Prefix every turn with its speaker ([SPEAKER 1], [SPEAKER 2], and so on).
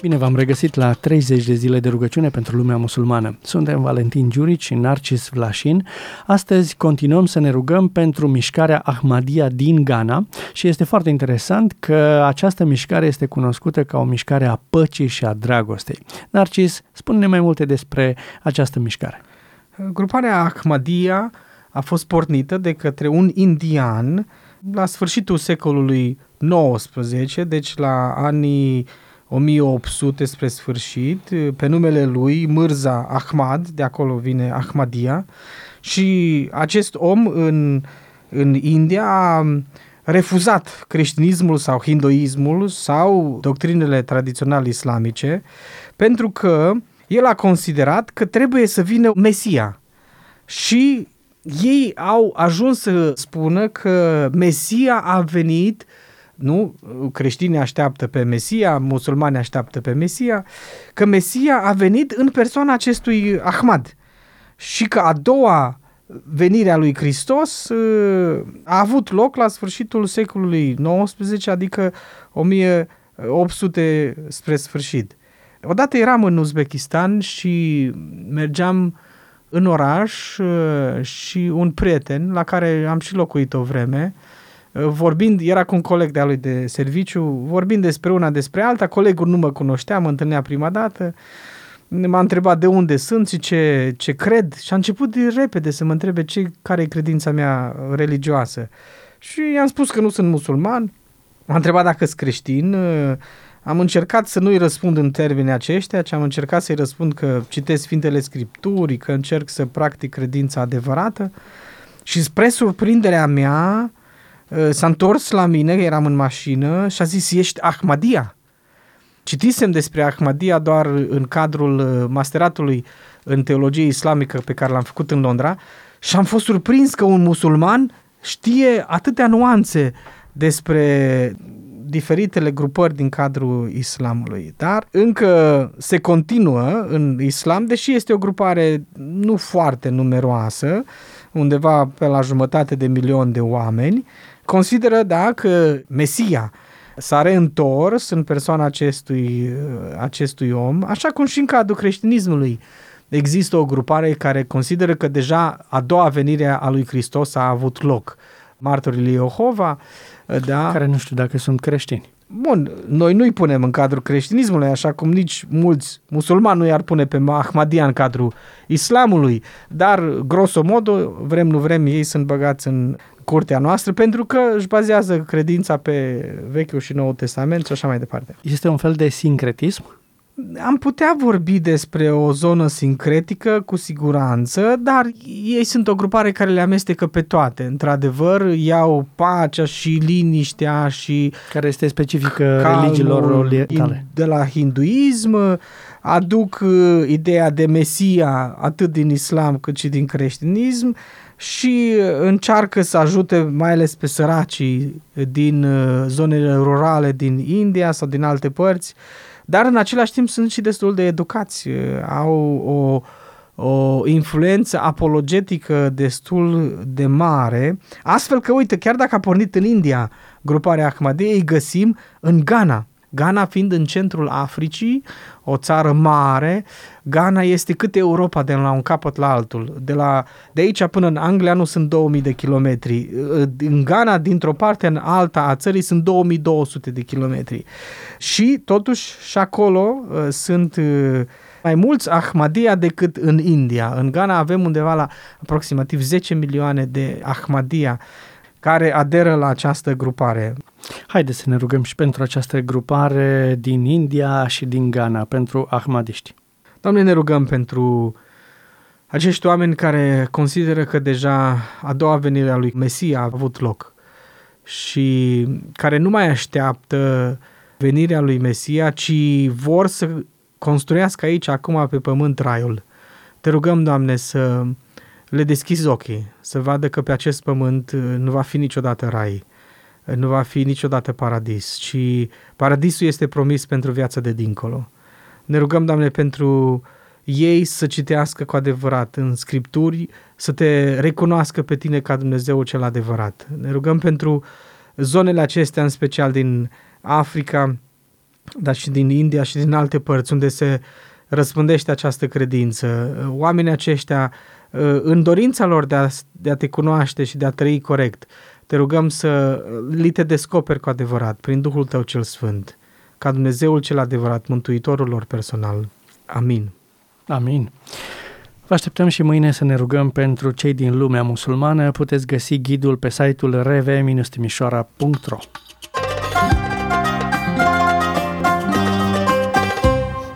[SPEAKER 1] Bine v-am regăsit la 30 de zile de rugăciune pentru lumea musulmană. Suntem Valentin Giurici și Narcis Vlașin. Astăzi continuăm să ne rugăm pentru mișcarea Ahmadia din Ghana și este foarte interesant că această mișcare este cunoscută ca o mișcare a păcii și a dragostei. Narcis, spune-ne mai multe despre această mișcare.
[SPEAKER 2] Gruparea Ahmadia a fost pornită de către un indian la sfârșitul secolului 19, deci la anii 1800 spre sfârșit, pe numele lui Mirza Ahmad, de acolo vine Ahmadia, și acest om în, în India a refuzat creștinismul sau hinduismul sau doctrinele tradiționale islamice pentru că el a considerat că trebuie să vină Mesia. Și ei au ajuns să spună că Mesia a venit nu? Creștinii așteaptă pe Mesia, musulmani așteaptă pe Mesia, că Mesia a venit în persoana acestui Ahmad și că a doua venire a lui Hristos uh, a avut loc la sfârșitul secolului XIX, adică 1800 spre sfârșit. Odată eram în Uzbekistan și mergeam în oraș uh, și un prieten la care am și locuit o vreme, uh, vorbind, era cu un coleg de-a lui de serviciu, vorbind despre una despre alta, colegul nu mă cunoștea, mă întâlnea prima dată, m-a întrebat de unde sunt și ce, ce cred și a început de repede să mă întrebe ce, care e credința mea religioasă. Și i-am spus că nu sunt musulman, m-a întrebat dacă sunt creștin, uh, am încercat să nu-i răspund în termeni aceștia, ci am încercat să-i răspund că citesc Sfintele Scripturii, că încerc să practic credința adevărată și spre surprinderea mea uh, s-a întors la mine, eram în mașină și a zis, ești Ahmadia. Citisem despre Ahmadia doar în cadrul uh, masteratului în teologie islamică pe care l-am făcut în Londra și am fost surprins că un musulman știe atâtea nuanțe despre diferitele grupări din cadrul islamului, dar încă se continuă în islam, deși este o grupare nu foarte numeroasă, undeva pe la jumătate de milion de oameni, consideră, da, că Mesia s-a reîntors în persoana acestui, acestui om, așa cum și în cadrul creștinismului există o grupare care consideră că deja a doua venire a lui Hristos a avut loc. Martorii Jehova,
[SPEAKER 1] da? care nu știu dacă sunt creștini.
[SPEAKER 2] Bun, noi nu-i punem în cadrul creștinismului, așa cum nici mulți musulmani nu i-ar pune pe Ahmadia în cadrul islamului, dar, grosomodo, vrem nu vrem, ei sunt băgați în curtea noastră pentru că își bazează credința pe Vechiul și Noul Testament și așa mai departe.
[SPEAKER 1] Este un fel de sincretism?
[SPEAKER 2] Am putea vorbi despre o zonă sincretică cu siguranță, dar ei sunt o grupare care le amestecă pe toate. Într-adevăr, iau pacea și liniștea și...
[SPEAKER 1] Care este specifică religiilor orientale.
[SPEAKER 2] De la hinduism, aduc uh, ideea de Mesia atât din islam cât și din creștinism și încearcă să ajute mai ales pe săracii din uh, zonele rurale din India sau din alte părți dar în același timp sunt și destul de educați, au o, o influență apologetică destul de mare, astfel că, uite, chiar dacă a pornit în India gruparea Ahmadiyya, îi găsim în Ghana. Ghana fiind în centrul Africii, o țară mare, Ghana este cât Europa de la un capăt la altul. De, la, de aici până în Anglia nu sunt 2000 de kilometri. În Ghana, dintr-o parte în alta a țării, sunt 2200 de kilometri. Și totuși și acolo uh, sunt uh, mai mulți Ahmadiyya decât în India. În Ghana avem undeva la aproximativ 10 milioane de Ahmadiyya care aderă la această grupare.
[SPEAKER 1] Haideți să ne rugăm și pentru această grupare din India și din Ghana, pentru ahmadiști.
[SPEAKER 2] Doamne, ne rugăm pentru acești oameni care consideră că deja a doua venire a lui Mesia a avut loc și care nu mai așteaptă venirea lui Mesia, ci vor să construiască aici, acum, pe pământ, raiul. Te rugăm, Doamne, să le deschizi ochii, să vadă că pe acest pământ uh, nu va fi niciodată rai, uh, nu va fi niciodată paradis, ci paradisul este promis pentru viața de dincolo. Ne rugăm, Doamne, pentru ei să citească cu adevărat în Scripturi, să te recunoască pe tine ca Dumnezeu cel adevărat. Ne rugăm pentru zonele acestea, în special din Africa, dar și din India și din alte părți unde se răspândește această credință. Oamenii aceștia, în dorința lor de a, de a te cunoaște și de a trăi corect, te rugăm să li te descoperi cu adevărat prin Duhul Tău cel Sfânt, ca Dumnezeul cel adevărat, Mântuitorul lor personal. Amin.
[SPEAKER 1] Amin. Vă așteptăm și mâine să ne rugăm pentru cei din lumea musulmană. Puteți găsi ghidul pe site-ul rv-timișoara.ro